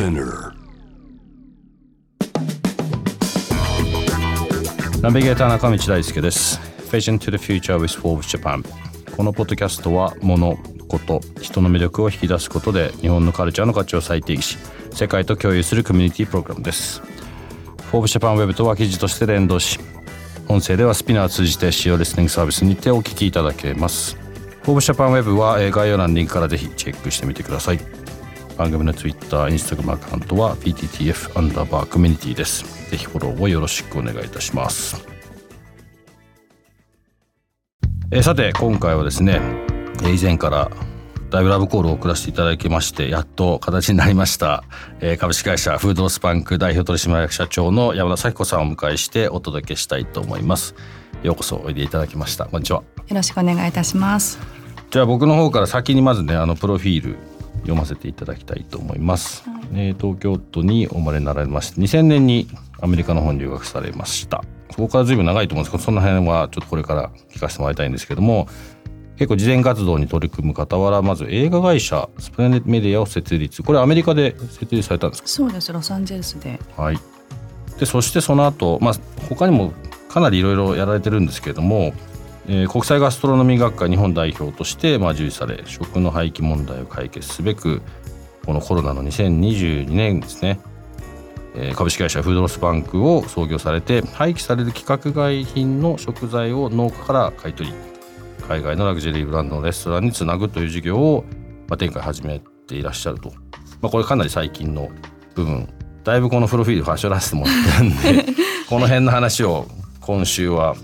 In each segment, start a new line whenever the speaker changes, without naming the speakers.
Spinner.
ナビゲーター中道大輔です。Vision to the Future with Forbes Japan このポッドキャストは物事人の魅力を引き出すことで日本のカルチャーの価値を再定義し世界と共有するコミュニティプログラムです。Forbes Japan Web とは記事として連動し音声ではスピナーを通じて使用リスニングサービスにてお聞きいただけます。Forbes Japan Web はえ概要欄のリンクからぜひチェックしてみてください。番組の Twitter、Instagram アカウントは PTTF アンダーバーコミュニティです。ぜひフォローをよろしくお願いいたします。えーさて今回はですねえー以前からだいぶラブコールを送らせていただきましてやっと形になりました、えー株式会社フードロスパンク代表取締役社長の山田咲子さんをお迎えしてお届けしたいと思います。ようこそおいでいただきました。こんにちは。
よろしくお願いいたします。
じゃあ僕の方から先にまずねあのプロフィール読ませていただきたいと思います、えー東京都にお生まれになられまして2000年にアメリカの方に留学されました。そこから随分長いと思うんですけどその辺はちょっとこれから聞かせてもらいたいんですけども結構慈善活動に取り組む傍らまず映画会社スプレンデッドメディアを設立。これアメリカで設立されたんですか？
そうです。ロサンゼルスで。
はい、でそしてその後、まあ他にもかなりいろいろやられてるんですけれども、えー国際ガストロノミー学会日本代表として、まあ、従事され食の廃棄問題を解決すべくこのコロナの2022年ですね、えー株式会社フードロスバンクを創業されて廃棄される規格外品の食材を農家から買い取り海外のラグジュアリーブランドのレストランにつなぐという事業を、まあ、展開始めていらっしゃると、まあ、これかなり最近の部分。だいぶこのプロフィール端折らせてもらってるんで この辺の話を今週は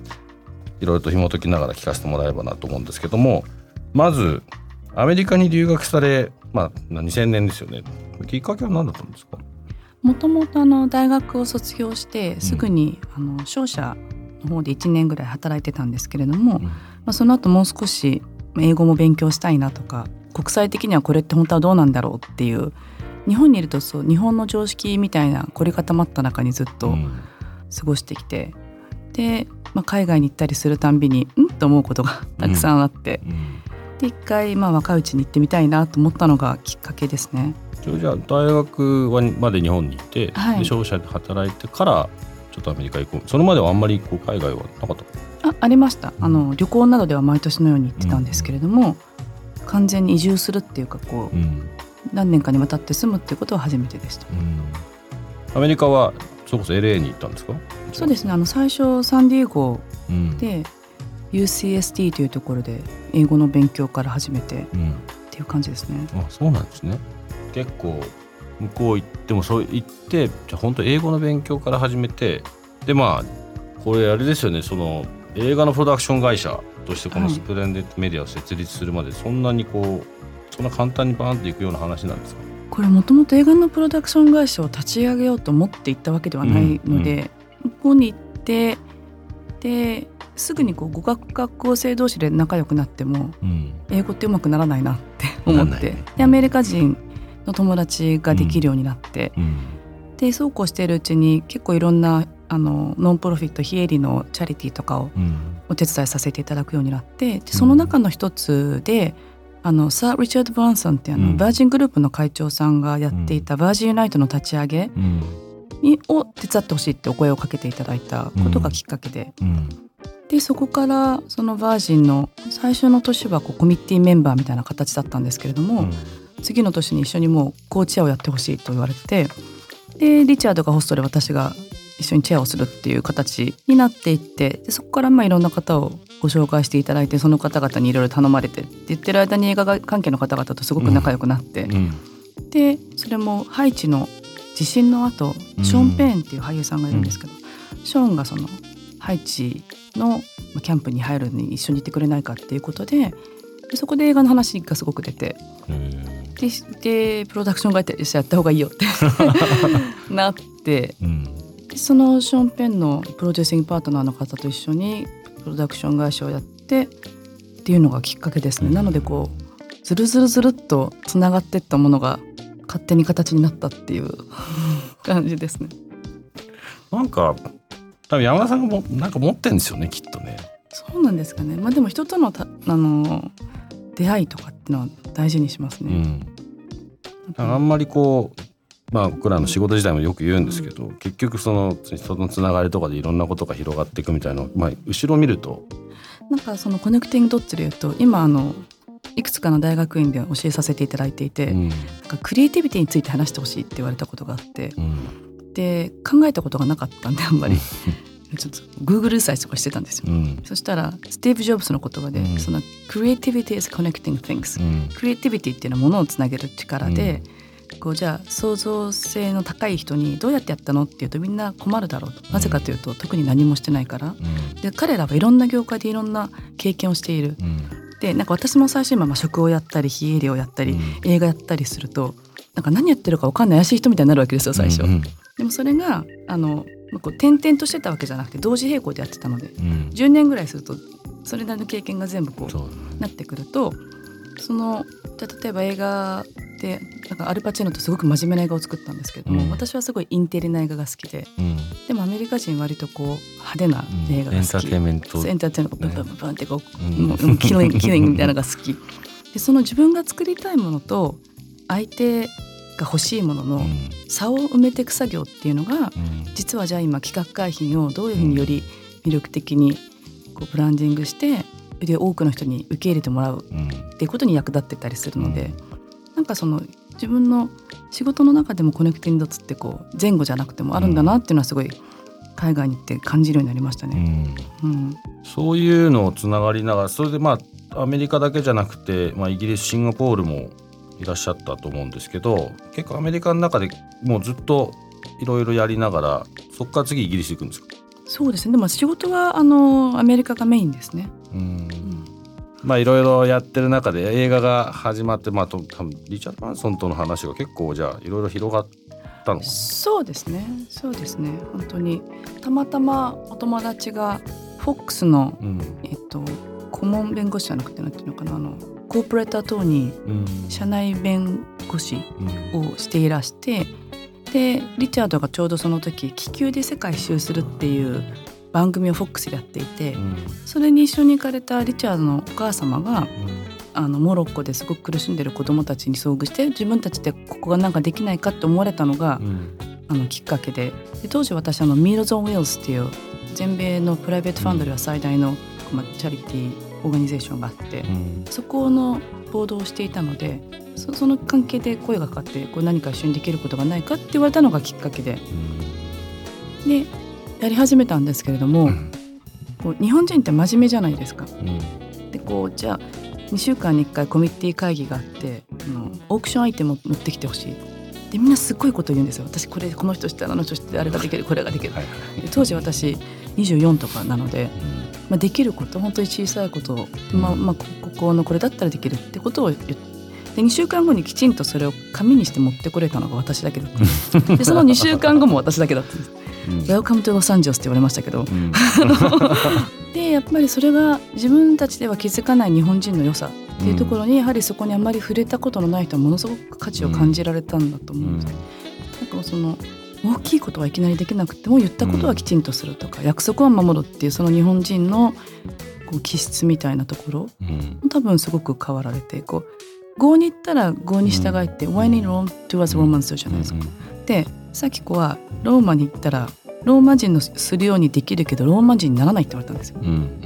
いろいろと紐解きながら聞かせてもらえればなと思うんですけどもまずアメリカに留学され、まあ、2000年ですよね。きっかけは何だったんですか？
もともとあの大学を卒業してすぐにあの商社の方で1年ぐらい働いてたんですけれども、まあ、その後もう少し英語も勉強したいなとか国際的にはこれって本当はどうなんだろうっていう日本にいるとそう日本の常識みたいな凝り固まった中にずっと
うん。
過ごしてきて、で、まあ、海外に行ったりするたんびにん？と思うことがたくさんあって、
うん。
で一回まあ若いうちに行ってみたいなと思ったのがきっかけですね。
じゃあ大学はまで日本にいて、
はい。
で商社で働いてからちょっとアメリカ行こう。それまではあんまりこう海外はなかった？
あありました。あの旅行などでは毎年のように行ってたんですけれども、完全に移住するっていうかこう
うん。
何年かにわたって住むっていうことは初めてでした。
アメリカはそれこそ LA に行ったんですか？
そうですね。あの最初サンディエゴ
うん
で UCSD というところで英語の勉強から始めてっ
うん。
ていう感じですね。
あそうなんですね。結構向こう行ってもそう行ってじゃあ本当英語の勉強から始めてでまあこれあれですよね。その映画のプロダクション会社としてこの
はい。
スプレンデッドメディアを設立するまでそんなにこうそんな簡単にバーンっていくような話なんですか？
これもともと映画のプロダクション会社を立ち上げようと思って行ったわけではないので、向こうに行ってですぐにこう語学学校生同士で仲良くなっても
うん。
英語ってうまくならないなって思って、
ね。
でアメリカ人の友達ができるようになって、
うん。
でそうこうしているうちに結構いろんなあのノンプロフィット非営利のチャリティーとかを
うん。
お手伝いさせていただくようになってでその中の一つで、あのサー・リチャード・ブランソンっていうあの、
うん。
バージングループの会長さんがやっていたバージンユナイトの立ち上げ
うん。
にを手伝ってほしいってお声をかけていただいたことがきっかけで、
うん。
でそこからそのバージンの最初の年はこうコミッティメンバーみたいな形だったんですけれども、次の年に一緒にもうコーチェアをやってほしいと言われてでリチャードがホストで私が一緒にチェアをするっていう形になっていってでそこからまあいろんな方をご紹介していただいてその方々にいろいろ頼まれてって言ってる間に映画関係の方々とすごく仲良くなって、
うん。
でそれもハイチの地震の後
うん。
ショーン・ペーンっていう俳優さんがいるんですけど、ショーンがそのハイチのキャンプに入るのに一緒に行ってくれないかっていうことででそこで映画の話がすごく出て
へ
ででプロダクション会社やった方がいいよって なって
うん。
でそのショーン・ペンのプロデューシングパートナーの方と一緒にプロダクション会社をやってっていうのがきっかけですね、
うん
なのでこうずるずるずるっとつながってったものが勝手に形になったっていう 感じですね。
なんか多分山田さんがもなんか持ってんですよねきっとね。
そうなんですかね。まあでも人とのたあの出会いとかっていうのは大事にしますね。
うん、あんまりこうまあ僕らの仕事自体もよく言うんですけど、結局その人のつながりとかでいろんなことが広がっていくみたいな、まあ、後ろを見ると、
なんかそのコネクティングドッツで言うと今あのいくつかの大学院で教えさせていただいていて、
うん。
なんかクリエイティビティについて話してほしいって言われたことがあって
うん。
で考えたことがなかったんであんまり。ちょっと Google リサーチとかしてたんですよ。
うん。
そしたらスティーブ・ジョブズの言葉で、
うん。
その Creativity is connecting things、
うん。
クリエイティビティっていうのはものをつなげる力で、こうじゃあ創造性の高い人にどうやってやったのっていうとみんな困るだろうと。なぜかというと特に何もしてないから。
うん。
で彼らはいろんな業界でいろんな経験をしている。
うん。
でなんか私も最初今まあ食をやったり非営利をやったり、
うん。
映画やったりするとなんか何やってるか分かんない怪しい人みたいになるわけですよ最初、
うん。
でもそれがあのまあこう転々としてたわけじゃなくて同時並行でやってたので
うん。
10年ぐらいするとそれなりの経験が全部こうなってくるとそのじゃあ例えば映画でなんかアルパチーノとすごく真面目な映画を作ったんですけれども、
うん。
私はすごいインテリな映画が好きで
うん。
でもアメリカ人割とこう派手な
うん
映画が好き、
エンターテインメント。
エンターテインメント。がブンブンブンブンってこう、
うん。
もうキリングキリングみたいなのが好き。でその自分が作りたいものと相手が欲しいものの
うん。
差を埋めていく作業っていうのが
うん。
実はじゃあ今企画会品をどういうふうにより魅力的にこうブランディングしてで多くの人に受け入れてもらう
うん。
っていうことに役立ってたりするので、なんかその自分の仕事の中でもコネクティングドッツってこう前後じゃなくてもあるんだなっていうのはすごい海外に行って感じるようになりました
う
ね。
ん。
うん。
そういうのをつながりながらそれでまあアメリカだけじゃなくて、まあ、イギリスシンガポールもいらっしゃったと思うんですけど結構アメリカの中でもうずっといろいろやりながらそこから次イギリス行くんですか？
そうですね。でも仕事はあのアメリカがメインですね。
うん。
うん
まあいろいろやってる中で映画が始まってまあと多分リチャード・マンソンとの話が結構じゃあいろいろ広がったの
そうですね。そうですね。本当に。たまたまお友達が FOX の、
うん。
えっと、顧問弁護士じゃなくてなんていうのかなあのコーポレートアトーニー
うん。
社内弁護士
うん。
をしていらしてでリチャードがちょうどその時「気球で世界一周する」っていう番組を FOX でやっていて
うん。
それに一緒に行かれたリチャードのお母様があのモロッコですごく苦しんでる子どもたちに遭遇して自分たちでここがなんかできないかって思われたのが、
うん。
あのきっかけでで当時私あの Meals on Wheels っていう全米のプライベートファンドでは最大の、まあ、 charity organization があって、
うん。
そこの報道をしていたのでそその関係で声がかかってこう何か一緒にできることがないかって言われたのがきっかけで。でやり始めたんですけれども、
うん。
こう日本人って真面目じゃないですか。
うん。
でこうじゃあ2週間に1回 committee 会議があってあのオークションアイテムを持ってきてほしい。でみんなすっごいこと言うんですよ。私これこの人知ってるあの人知ってるあれができるこれができる。
はい
当時私24とかなので、
うん。
まあ、できること本当に小さいことを、まあまあ、こここのこれだったらできるってことを言ってで2週間後にきちんとそれを紙にして持ってこれたのが私だけだった。ん でその2週間後も私だけだったんです。
うん
Welcome to Los Angeles って言われましたけど。
うん。
でやっぱりそれが自分たちでは気づかない日本人の良さっていうところにやはりそこにあまり触れたことのない人はものすごく価値を感じられたんだと思うんです、なんかその大きいことはいきなりできなくても言ったことはきちんとするとか、約束は守るっていうその日本人のこう気質みたいなところ。
うん。
多分すごく変わられてこう合に行ったら合に従えって「When in Rome to us Romans」じゃないですか。でさき子はローマに行ったらローマ人のするようにできるけどローマ人にならないって言われたんですよ。
うんうん。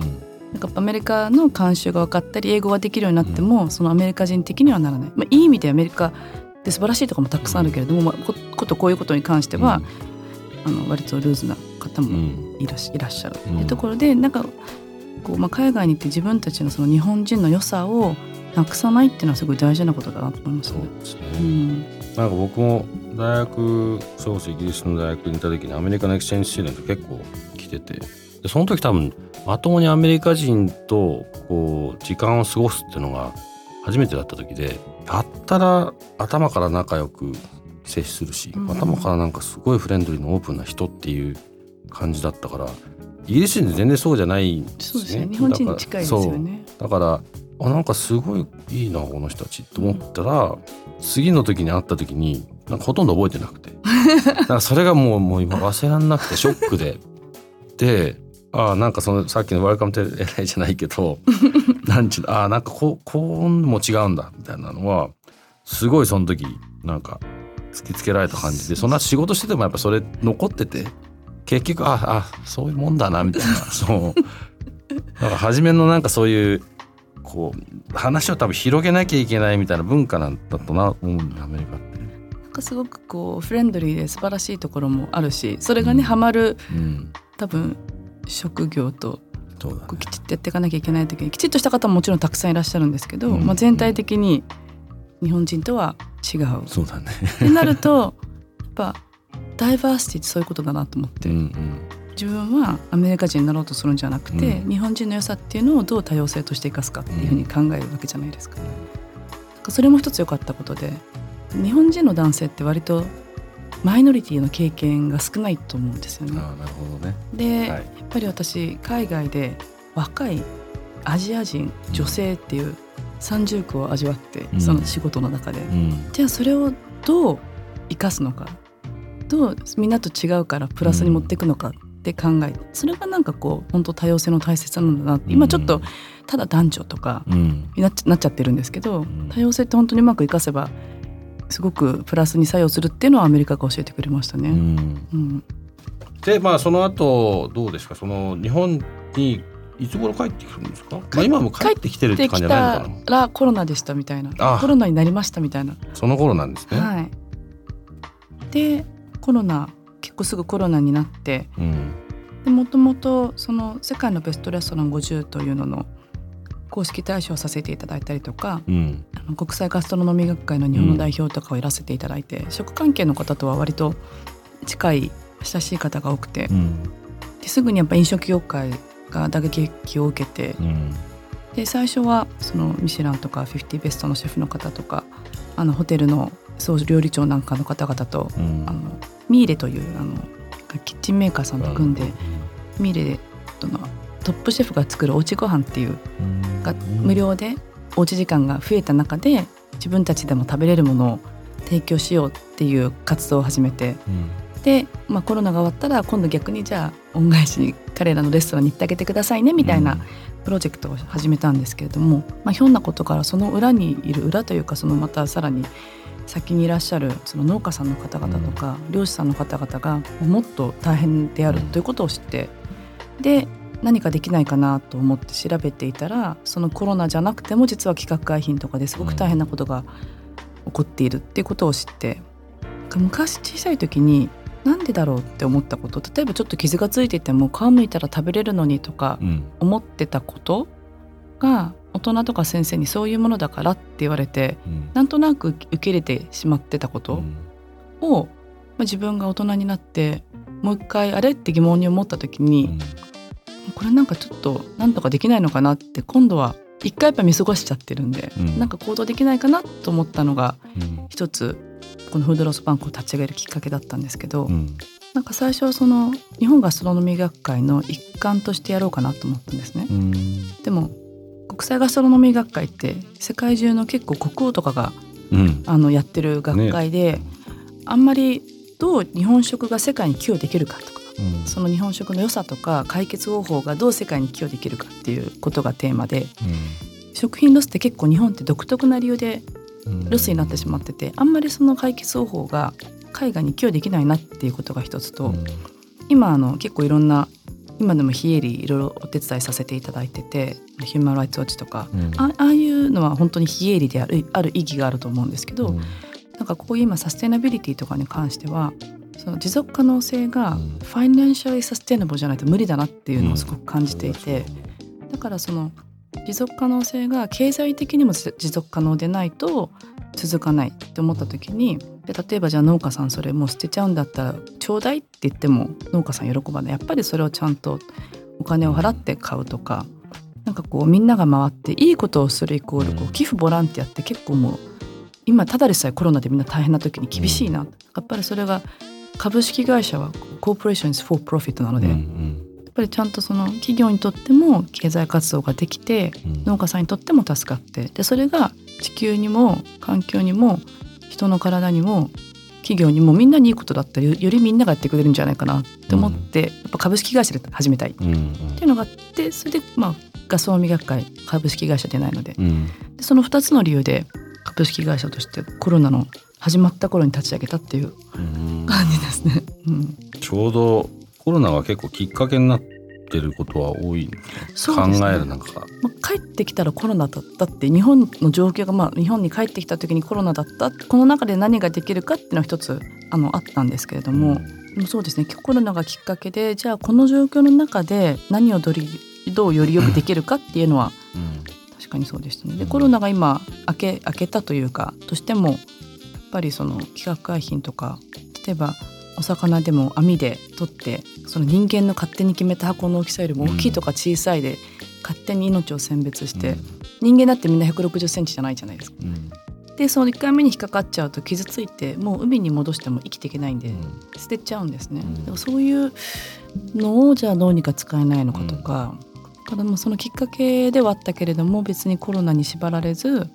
なんかアメリカの慣習が分かったり英語ができるようになっても、そのアメリカ人的にはならない、まあ、いい意味でアメリカで素晴らしいところもたくさんあるけれども、まあ、こことこういうことに関しては、あの割とルーズな方も
うん
いらっしいらっしゃる。って
うん。
いうところでなんかこう、まあ、海外に行って自分たちのその日本人の良さをなくさないっていうのはすごい大事なことだなと思いますね。
そうですね。
うん
なんか僕も大学そうですイギリスの大学にいた時にアメリカの exchange student 結構来てて。でその時多分まともにアメリカ人とこう時間を過ごすっていうのが初めてだった時でやったら頭から仲良く接するし、
うん。
頭からなんかすごいフレンドリーのオープンな人っていう感じだったからイギリス人で全然そうじゃないんですね。
そうですね。日本人に近いですよね。
だからあなんかすごいいいなこの人たちと思ったら、次の時に会った時になんかほとんど覚えてなくて。だからそれがもうもう今忘れらんなくてショックで。でああなんかそのさっきの「Welcome to LA」じゃないけどなんちゅうのああなんかこうこうも違うんだみたいなのはすごいその時なんか突きつけられた感じでそんな仕事しててもやっぱそれ残ってて結局ああそういうもんだなみたいな。そう。なんか初めのなんかそういうこう話を多分広げなきゃいけないみたいな文化なんだとな思うアメリカって。
なんかすごくこうフレンドリーで素晴らしいところもあるしそれがね、
うん
ハマる
うん、
多分職業と
そうだね
こうきちっとやっていかなきゃいけない時にきちっとした方ももちろんたくさんいらっしゃるんですけど、
うん
まあ、全体的に日本人とは違う。
そうだね。
ってなると やっぱダイバーシティってそういうことだなと思って、
うんうん
自分はアメリカ人になろうとするんじゃなくて、
うん
日本人の良さっていうのをどう多様性として生かすかっていうふうに考えるわけじゃないですか。なんかそれも一つ良かったことで日本人の男性って割とマイノリティの経験が少ないと思うんですよね。
ああなるほどね。
で、
はい
やっぱり私海外で若いアジア人女性っていう三重苦を味わって、
うん
その仕事の中で、
うん
じゃあそれをどう生かすのかどうみんなと違うからプラスに持っていくのかって考えそれがなんかこう本当多様性の大切さなんだなって。今ちょっとただ男女とか
うん。
になっちゃってるんですけど、
ん。
多様性って本当にうまく生かせばすごくプラスに作用するっていうのはアメリカが教えてくれましたね。
うん。
うん。
でまあその後どうですか？その日本にいつ頃帰ってくるんですか、まあ、今も帰ってきてるって感じじゃない
た
のかな。
らコロナでしたみたいな。
あ。
コロナになりましたみたいな。
その頃なんですね。
はい、でコロナ結構すぐコロナになって
うん。
もともとその世界のベストレストラン50というのの公式大使をさせていただいたりとか
うん。
あの国際ガストロノミー学会の日本の代表とかをやらせていただいて、食関係の方とは割と近い親しい方が多くて
うん。
ですぐにやっぱ飲食業界が打撃を受けて
うん。
で最初はそのミシュランとか50ベストのシェフの方とかあのホテルの総料理長なんかの方々と
うん。
あのミーレというあのキッチンメーカーさんと組んでミーレとのトップシェフが作るおうちご飯っていうが無料でおうち時間が増えた中で自分たちでも食べれるものを提供しようっていう活動を始めて
うん。
で、まあ、コロナが終わったら今度逆にじゃあ恩返しに彼らのレストランに行ってあげてくださいねみたいなプロジェクトを始めたんですけれども、まあ、ひょんなことからその裏にいる裏というかそのまたさらに先にいらっしゃるその農家さんの方々とか、漁師さんの方々がもっと大変であるということを知ってで何かできないかなと思って調べていたらそのコロナじゃなくても実は規格外品とかですごく大変なことが起こっているっていうことを知って昔小さい時になんでだろうって思ったこと例えばちょっと傷がついてても皮むいたら食べれるのにとか
うん。
思ってたことが大人とか先生にそういうものだからって言われて
うん。
なんとなく受け入れてしまってたことを、まあ、自分が大人になってもう一回あれって疑問に思った時に、これなんかちょっとなんとかできないのかなって今度は一回やっぱ見過ごしちゃってるんで、
うん。
なんか行動できないかなと思ったのが
うん。
一つこのフードロスバンクを立ち上げるきっかけだったんですけど、
うん。
なんか最初はその日本ガストロノミー学会の一環としてやろうかなと思ったんですね。
うん。
でも国際ガストロノミー学会って世界中の結構国王とかが
うん。
あのやってる学会で、あんまりどう日本食が世界に寄与できるかとか
うん。
その日本食の良さとか解決方法がどう世界に寄与できるかっていうことがテーマで食品ロスって結構日本って独特な理由で
うん。
ロスになってしまっててあんまりその解決方法が海外に寄与できないなっていうことが一つと、
うん。
今あの結構いろんな今でも非営利いろいろお手伝いさせていただいててヒューマン・ライツ・ウォッチとか
うん。
あああいうのは本当に非営利であるある意義があると思うんですけど、
うん。
なんかここ今サステナビリティとかに関してはその持続可能性が
うん。
ファイナンシャルサステナブルじゃないと無理だなっていうのをすごく感じていて、だからその持続可能性が経済的にも持持続可能でないと続かないって思った時にで例えばじゃあ農家さんそれもう捨てちゃうんだったらちょうだいって言っても農家さん喜ばない。やっぱりそれをちゃんとお金を払って買うとかなんかこうみんなが回っていいことをするイコールこう寄付ボランティアって結構もう今ただでさえコロナでみんな大変な時に厳しいな、やっぱりそれが株式会社はコーポレーション is for profit なので、
うんうん。
やっぱりちゃんとその企業にとっても経済活動ができて
うん。
農家さんにとっても助かってでそれが地球にも環境にも人の体にも企業にもみんなにいいことだったらよよりみんながやってくれるんじゃないかなって思って、やっぱ株式会社で始めたいっ
うんうん。
ていうのがあってそれでまあガス音磨き会株式会社でないので。
うん。
でその2つの理由で株式会社としてコロナの始まった頃に立ち上げたっていう
うん。
感じですね。うん、
ちょうどコロナが結構きっかけになってることは多い
ね
考えるなんか
まあ、帰ってきたらコロナだったって日本の状況が、まあ、日本に帰ってきた時にコロナだったこの中で何ができるかっていうのは一つあのあったんですけれども、でもそうですね。コロナがきっかけでじゃあこの状況の中で何をどりどうよりよくできるかっていうのは
うん。
確かにそうでしたね。で
うん。
コロナが今明け明けたというかとしてもやっぱりその企画海品とか例えばお魚でも網で取ってその人間の勝手に決めた箱の大きさよりも大きいとか小さいで勝手に命を選別して、人間だってみんな1 6 0センチじゃないじゃないですか。
うん
でその1回目に引っかかっちゃうと傷ついてもう海に戻しても生きていけないんで、
うん
捨てちゃうんですね。
うん
だからそういうのをじゃあどうにか使えないのかとか、ただもうそのきっかけではあったけれども別にコロナに縛られず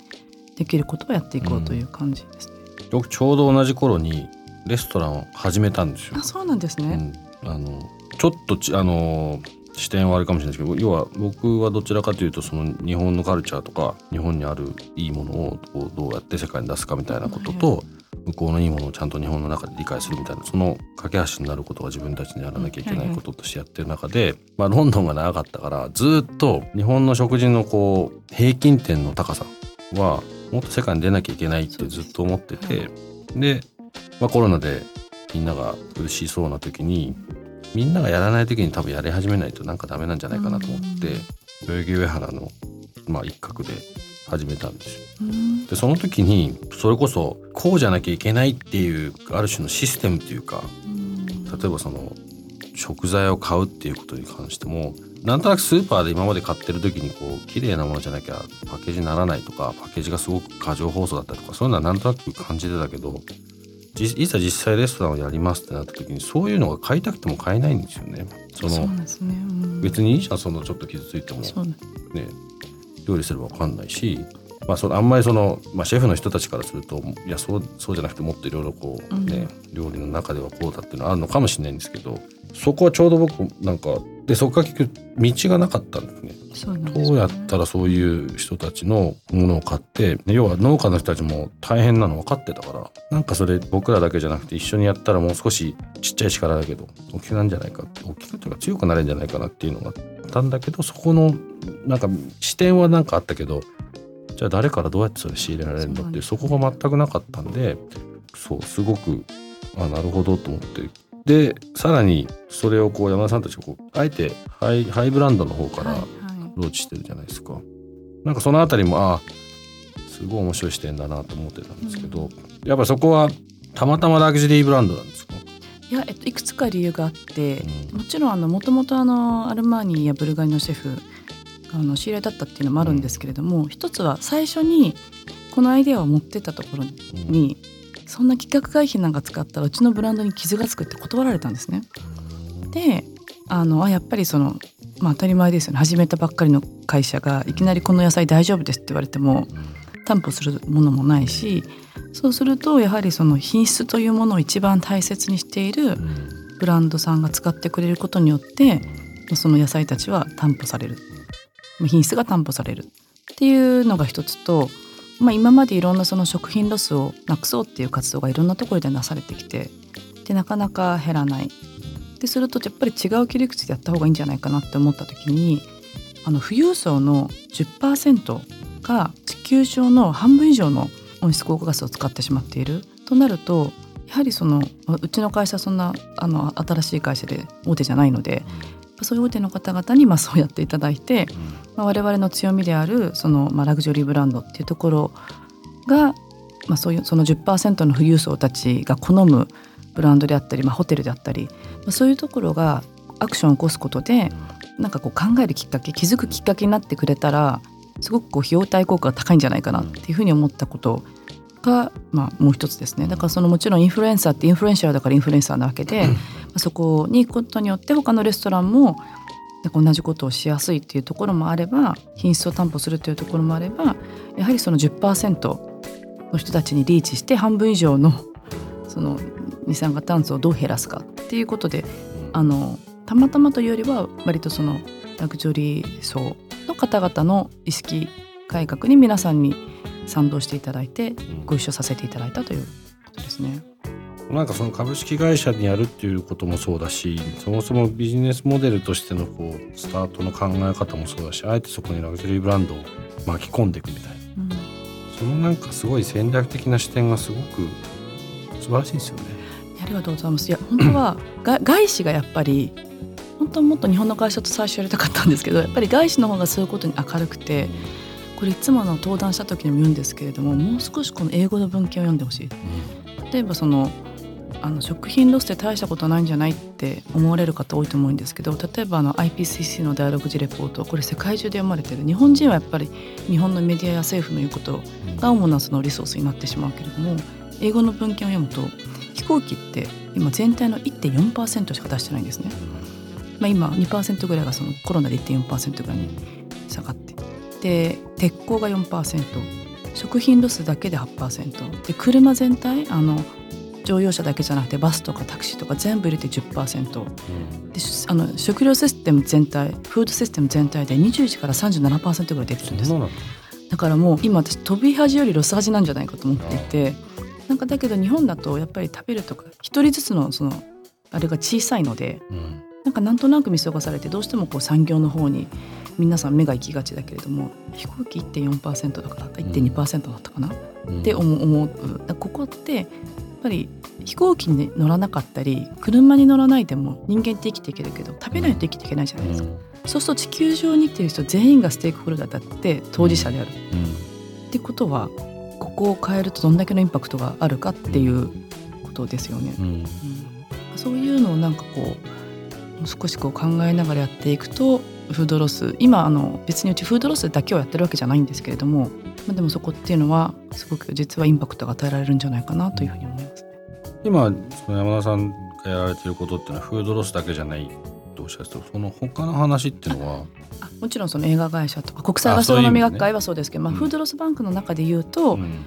できることをやっていこうという感じですね。
僕ちょうど同じ頃にレストランを始めたんですよ
あ。そうなんですね。
うん、あのちょっとちあの視点はあるかもしれないですけど要は僕はどちらかというとその日本のカルチャーとか日本にあるいいものをこうどうやって世界に出すかみたいなことと向こうのいいものをちゃんと日本の中で理解するみたいなその架け橋になることが自分たちにやらなきゃいけないこととしてやってる中で、まあ、ロンドンが長かったからずっと日本の食事のこう平均点の高さはもっと世界に出なきゃいけないってずっと思っててで、まあ、コロナでみんなが苦しそうな時にみんながやらない時に多分やり始めないとなんかダメなんじゃないかなと思って代々木上原の、まあ、一角で始めたんですよ。
うん。
でその時にそれこそこうじゃなきゃいけないっていうある種のシステムというか例えばその食材を買うっていうことに関してもなんとなくスーパーで今まで買ってる時にこう綺麗なものじゃなきゃパッケージにならないとかパッケージがすごく過剰包装だったりとかそういうのはなんとなく感じてたけどじいざ実際レストランをやりますってなった時にそういうのが買いたくても買えないんですよね。その
ね。うん。
別にいいじゃんそのちょっと傷ついても。ね。料理すれば分かんないし、まあ、そのあんまりその、まあ、シェフの人たちからするといやそうそうじゃなくてもっといろいろこうね、料理の中ではこうだっていうのはあるのかもしれないんですけどそこはちょうど僕なんかでそこから結局道がなかったんですね。
そうなんですね
どうやったらそういう人たちのものを買って要は農家の人たちも大変なの分かってたからなんかそれ僕らだけじゃなくて一緒にやったらもう少しちっちゃい力だけど大きくなんじゃないか大きくというか強くなれるんじゃないかなっていうのがあったんだけどそこのなんか視点はなんかあったけどじゃあ誰からどうやってそれ仕入れられるのっていうそこが全くなかったんでそうすごくあなるほどと思ってでさらにそれをこう山田さんたちがこうあえてハイハイブランドの方から、ローチしてるじゃないですか。なんかそのあたりもああすごい面白い視点だなと思ってたんですけど、やっぱそこはたまたまラグジュアリーブランドなんですか、
いや、えっと、いくつか理由があって、
うん。
もちろんあのもともとあのアルマーニやブルガリのシェフがあの知り合いだったっていうのもあるんですけれども、一つは最初にこのアイデアを持ってったところに、そんな企画会費なんか使ったらうちのブランドに傷がつくって断られたんですね。であのやっぱりその、まあ、当たり前ですよね始めたばっかりの会社がいきなりこの野菜大丈夫ですって言われても担保するものもないしそうするとやはりその品質というものを一番大切にしているブランドさんが使ってくれることによってその野菜たちは担保される品質が担保されるっていうのが一つと、まあ、今までいろんなその食品ロスをなくそうっていう活動がいろんなところでなされてきてでなかなか減らない。でするとやっぱり違う切り口でやった方がいいんじゃないかなって思った時にあの富裕層の10%が地球上の半分以上の温室効果ガスを使ってしまっている。となるとやはりそのうちの会社はそんなあの新しい会社で大手じゃないのでそういう大手の方々にまあそうやっていただいて、まあ、我々の強みであるその、まあ、ラグジュアリーブランドっていうところが、まあ、そういうその10%の富裕層たちが好むブランドであったり、まあ、ホテルであったり、まあ、そういうところがアクションを起こすことでなんかこう考えるきっかけ気づくきっかけになってくれたらすごくこう費用対効果が高いんじゃないかなっていうふうに思ったことが、まあ、もう一つですね。だからそのもちろんインフルエンサーってインフルエンシャーだからインフルエンサーなわけで、まあ、そこに行くことによって他のレストランも同じことをしやすいっていうところもあれば品質を担保するというところもあればやはりその10%の人たちにリーチして半分以上のその二酸化炭素をどう減らすかっていうことであのたまたまというよりは割とそのラグジュアリー層の方々の意識改革に皆さんに賛同していただいてご一緒させていただいたということですね。
なんかその株式会社にやるっていうこともそうだしそもそもビジネスモデルとしてのこうスタートの考え方もそうだしあえてそこにラグジュアリーブランドを巻き込んでいくみたいな、うん、そのなんかすごい戦略的な視点がすごく素晴らしいですよね。
ありがとうございますいや本当は 外資がやっぱり本当はもっと日本の会社と最初やりたかったんですけどやっぱり外資の方がそういうことに明るくてこれいつもの登壇した時にも言うんですけれどももう少しこの英語の文献を読んでほしい。例えばそのあの食品ロスって大したことないんじゃないって思われる方多いと思うんですけど例えばあの IPCC のダイアログジレポートこれ世界中で読まれてる日本人はやっぱり日本のメディアや政府の言うことが主なそのリソースになってしまうけれども英語の文献を読むと飛行機って今全体の1.4%しか出してないんですね。まあ、今2%ぐらいがそのコロナで1.4%ぐらいに下がってで鉄鋼が4%食品ロスだけで8%で車全体あの乗用車だけじゃなくてバスとかタクシーとか全部入れて10%、うん、であの食料システム全体フードシステム全体で21から37%ぐらい出てるんです。だからもう今私飛び恥よりロス恥なんじゃないかと思っていてなんかだけど日本だとやっぱり食べるとか一人ずつのそのあれが小さいので、うん、なんかなんとなく見過ごされてどうしてもこう産業の方に皆さん目が行きがちだけれども飛行機1.4%だから1.2%だったかな、うん、って思うここってぱり飛行機に乗らなかったり車に乗らないでも人間って生きていけるけど食べないと生きていけないじゃないですか、うん、そうすると地球上にっていう人全員がステークホルダーだって当事者である、うん、ってことはここを変えるとどんだけのインパクトがあるかっていうことですよね。うん、そういうのをなんかこう少しこう考えながらやっていくとフードロス。今あの別にうちフードロスだけをやってるわけじゃないんですけれどもまあ、でもそこっていうのはすごく実はインパクトが与えられるんじゃないかなというふうに思いますね。
今その山田さんがやられてることっていうのはフードロスだけじゃないとおっしゃってその他の話っていうのは？
あもちろんその映画会社とか国際ガストロノミ学会はそうですけどまあ、フードロスバンクの中で言うと、うん、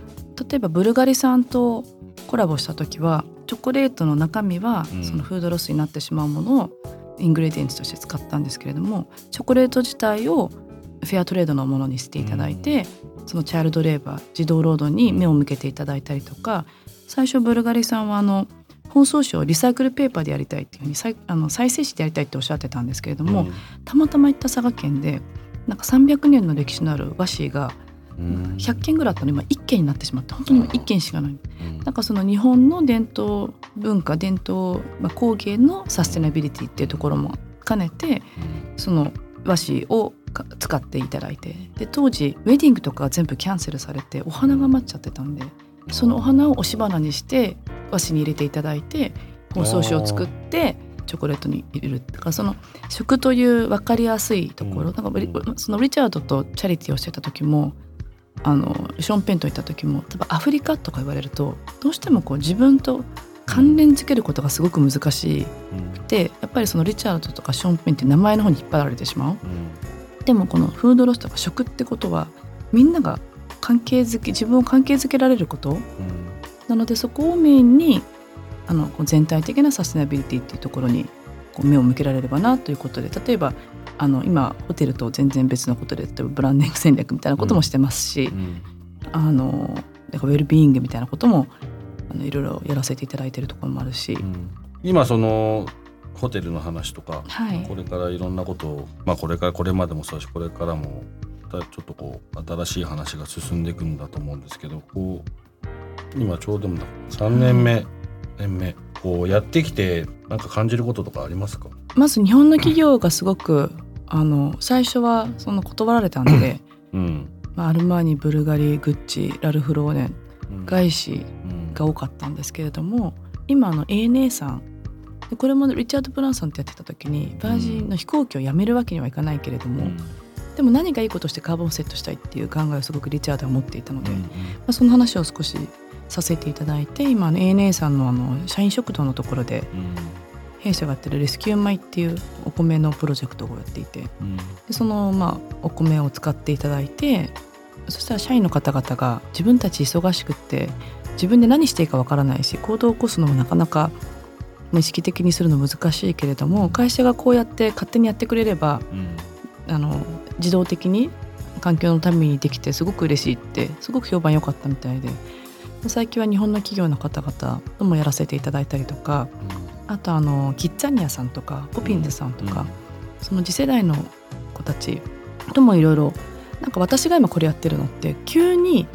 例えばブルガリさんとコラボした時はチョコレートの中身はそのフードロスになってしまうものを ingredients として使ったんですけれどもチョコレート自体をフェアトレードのものにしていただいて、その child labor 児童労働に目を向けていただいたりとか最初ブルガリさんはあの包装紙を recycle paper でやりたいっていうふうに再あの再生紙でやりたいっておっしゃってたんですけれども、うん、たまたま行った佐賀県でなんか300年の歴史のある和紙が100件ぐらいあったの今1件になってしまって本当に1件しかない、うん、なんかその日本の伝統文化伝統、まあ、工芸のサステナビリティっていうところも兼ねて、その和紙を使っていただいてで当時ウェディングとかが全部キャンセルされてお花が余っちゃってたんでそのお花を押し花にして和紙に入れていただいて包装紙を作ってチョコレートに入れるだからその食という分かりやすいところ、うん、なんかそのリチャードとチャリティーをしてた時もあのショーン・ペンと行った時も多分アフリカとか言われるとどうしてもこう自分と関連づけることがすごく難しい、うん、でやっぱりそのリチャードとかショーン・ペンって名前の方に引っ張られてしまう、うん。でもこのフードロスとか食ってことはみんなが関係づけ自分を関係づけられること、うん、なのでそこをメインにあの全体的なサステナビリティっていうところにこう目を向けられればなということで例えばあの今ホテルと全然別のことで例えばブランディング戦略みたいなこともしてますし、うん。うん、あのだからウェルビーイングみたいなこともあのいろいろやらせていただいてるところもあるし、
今そのホテルの話とか、はい、これからいろんなことを、まあ、これからこれまでもそうだしこれからもちょっとこう新しい話が進んでいくんだと思うんですけどこう今ちょうど3年目、年目こうやってきてなんか感じることとかありますか？
まず日本の企業がすごくあの最初はその断られたんで、うん。まあ、アルマーニブルガリグッチラルフローレン、外資が多かったんですけれども、今の ANA さんでこれもリチャード・ブランソンってやってた時にバージンの飛行機をやめるわけにはいかないけれども、でも何かいいことしてカーボンをセットしたいっていう考えをすごくリチャードは持っていたので、まあ、その話を少しさせていただいて今の ANA さんのあの社員食堂のところで、弊社がやってるレスキュー米っていうお米のプロジェクトをやっていて、でそのまあお米を使っていただいてそしたら社員の方々が自分たち忙しくって自分で何していいかわからないし行動を起こすのもなかなか意識的にするの難しいけれども会社がこうやって勝手にやってくれれば、うん、あの自動的に環境のためにできてすごく嬉しいってすごく評判良かったみたいで。最近は日本の企業の方々ともやらせていただいたりとか、うん、あとあのキッザニアさんとかポピンズさんとか、うん、その次世代の子たちともいろいろなんか私が今これやってるのって急に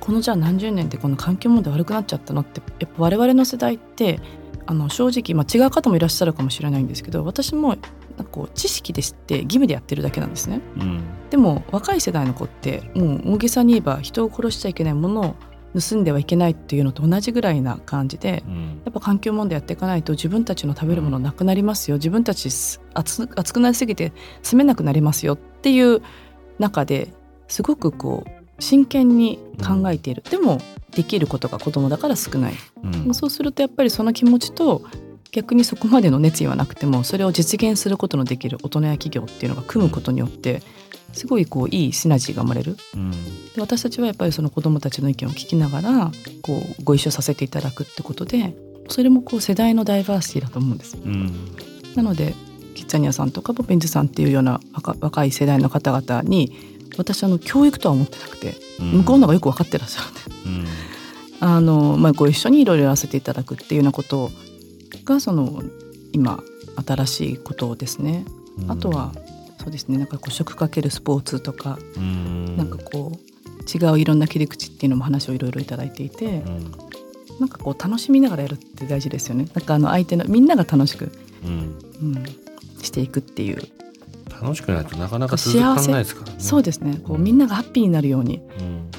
このじゃあ何十年でこの環境問題悪くなっちゃったのってやっぱ我々の世代ってあの正直、まあ、違う方もいらっしゃるかもしれないんですけど私もなんかこう知識で知って義務でやってるだけなんですね、うん、でも若い世代の子ってもう大げさに言えば人を殺しちゃいけないものを盗んではいけないっていうのと同じぐらいな感じで、うん、やっぱ環境問題やっていかないと自分たちの食べるものなくなりますよ。自分たち暑くなりすぎて住めなくなりますよっていう中ですごくこう真剣に考えている、でもできることが子供だから少ない、うん、そうするとやっぱりその気持ちと逆にそこまでの熱意はなくてもそれを実現することのできる大人や企業っていうのが組むことによってすごいこういいシナジーが生まれる、うん、で私たちはやっぱりその子どもたちの意見を聞きながらこうご一緒させていただくってことでそれもこう世代のダイバーシティだと思うんです。うん、なのでキッザニアさんとかポピンズさんっていうような若い世代の方々に私あの教育とは思ってなくて、向こうの方がよく分かってらっしゃるんで、うん、あのまあ、ご一緒にいろいろやらせていただくっていうようなことがその今新しいことですね。あとはそうですね。なんかこう食かけるスポーツとか、うん、なんかこう違ういろんな切り口っていうのも話をいろいろ頂いていて、うん、なんかこう楽しみながらやるって大事ですよね。なんかあの相手のみんなが楽しく、うん、うん、していくっていう。
楽しくないとなかなか続かないですからね。
そうですね。こう、みんながハッピーになるように、うん、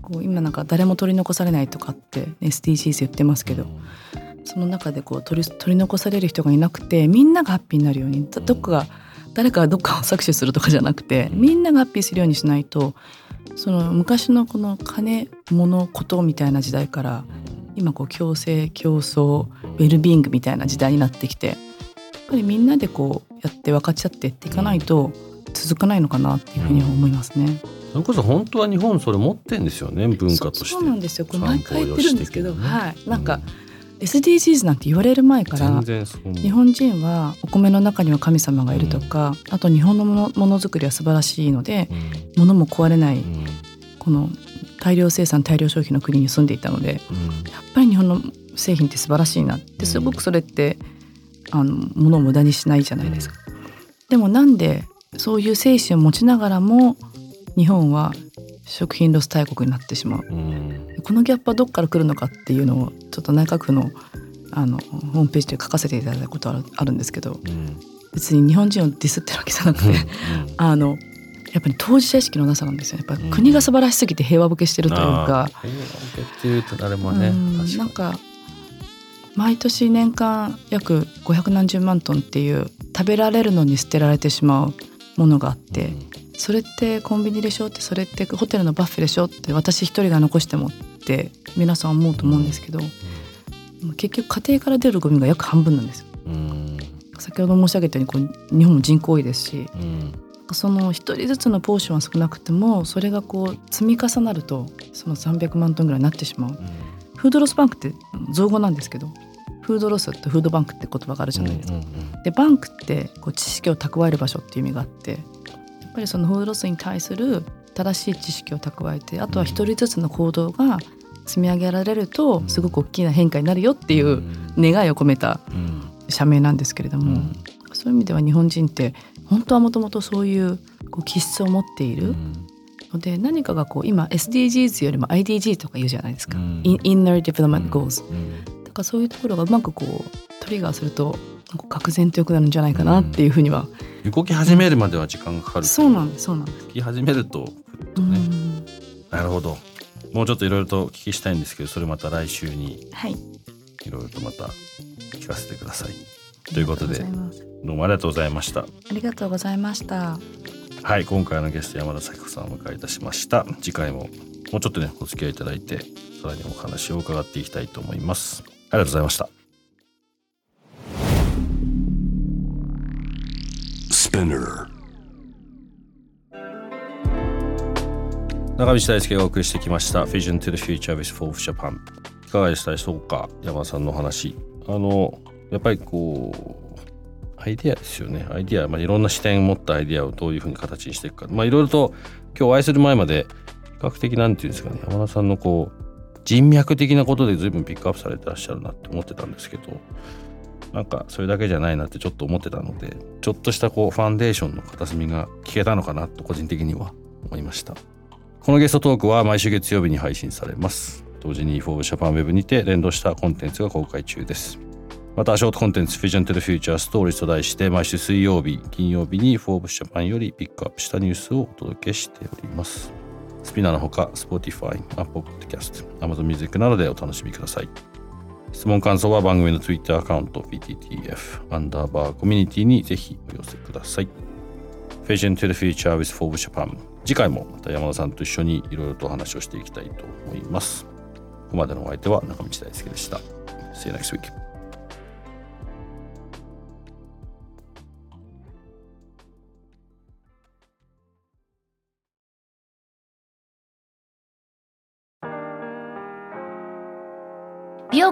こう今なんか誰も取り残されないとかって SDGs 言ってますけど、うん、その中でこう取り取り残される人がいなくてみんながハッピーになるようにどっかが誰かがどっかを搾取するとかじゃなくてみんながハッピーするようにしないとその昔のこの金物事みたいな時代から今こう共生競争ウェルビーイングみたいな時代になってきてやっぱりみんなでこうやって分かち合ってっていかないと続かないのかなっていうふうに思いますね。
それこそ本当は日本それ持ってんですよね文化として。
そうなんですよ。これ毎回言ってるんですけど、ね、はい。なんか、うん、SDGs なんて言われる前から日本人はお米の中には神様がいるとか、うん、あと日本のものづくりは素晴らしいので、うん、物も壊れない、この大量生産大量消費の国に住んでいたので、やっぱり日本の製品って素晴らしいなってすごくそれって、あの物を無駄にしないじゃないですか。でもなんでそういう精神を持ちながらも日本は食品ロス大国になってしまう、うん、このギャップはどっから来るのかっていうのをちょっと内閣府のあのホームページで書かせていただいたことはあるんですけど、うん、別に日本人をディスってるわけじゃなくて、うん、あのやっぱり当事者意識のなさなんですよやっぱ国が素晴らしすぎて平和ボケしてるというか、
平和ボケっていうと誰もね、
なんか毎年年間約500何十万トンっていう食べられるのに捨てられてしまうものがあって、それってコンビニでしょってそれってホテルのバッフェでしょって私一人が残してもって皆さん思うと思うんですけど、結局家庭から出るゴミが約半分なんですよ。先ほど申し上げたようにこう日本も人口多いですし、その一人ずつのポーションは少なくてもそれがこう積み重なるとその300万トンぐらいになってしまう。フードロスバンクって造語なんですけどフードロスってフードバンクって言葉があるじゃないですか。でバンクってこう知識を蓄える場所っていう意味があってぱりそのフードロスに対する正しい知識を蓄えてあとは一人ずつの行動が積み上げられるとすごく大きな変化になるよっていう願いを込めた社名なんですけれども、そういう意味では日本人って本当はもともとそういうこう気質を持っている。ので何かがこう今 SDGs よりも IDG とか言うじゃないですか、うん、Inner Development Goals、うん、だからそういうところがうまくこうトリガーすると愕然と良くなるんじゃないかなっていうふうには、
うん、動き始めるまでは時間がかかる
そうなんですそうなんです。
動き始めるととね、なるほど。もうちょっといろいろとお聞きしたいんですけどそれまた来週に。い。ろいろとまた聞かせてください。ということでどうもありがとうございました。
ありがとうございました。
はい今回のゲスト山田咲子さんをお迎えいたしました。次回ももうちょっとねお付き合いいただいてさらにお話を伺っていきたいと思います。ありがとうございました
Spinner.
中道大輔がお送りしてきました Vision to the Future with Forbes Japan いかがでしたでしょうか？山田さんの話。あのやっぱりこうアイデアですよね。アイデア、まあ、いろんな視点を持ったアイデアをどういうふうに形にしていくか。まあいろいろと今日お会いする前まで比較的なんていうんですかね。山田さんのこう人脈的なことで随分ピックアップされてらっしゃるなって思ってたんですけどなんかそれだけじゃないなってちょっと思ってたのでちょっとしたこうファンデーションの片隅が聞けたのかなと個人的には思いました。このゲストトークは毎週月曜日に配信されます。同時に Forbes Japan Web にて連動したコンテンツが公開中です。またショートコンテンツ Vision to the Future Stories と題して毎週水曜日金曜日に Forbes Japan よりピックアップしたニュースをお届けしております。スピナーのほか Spotify、Apple Podcast、Amazon Music などでお楽しみください。質問感想は番組の Twitter アカウント PTTF アンダーバーコミュニティにぜひお寄せください。Vision to the Future with Forbes Japan 次回もまた山田さんと一緒にいろいろとお話をしていきたいと思います。ここまでのお相手は中道大輔でした。See you next week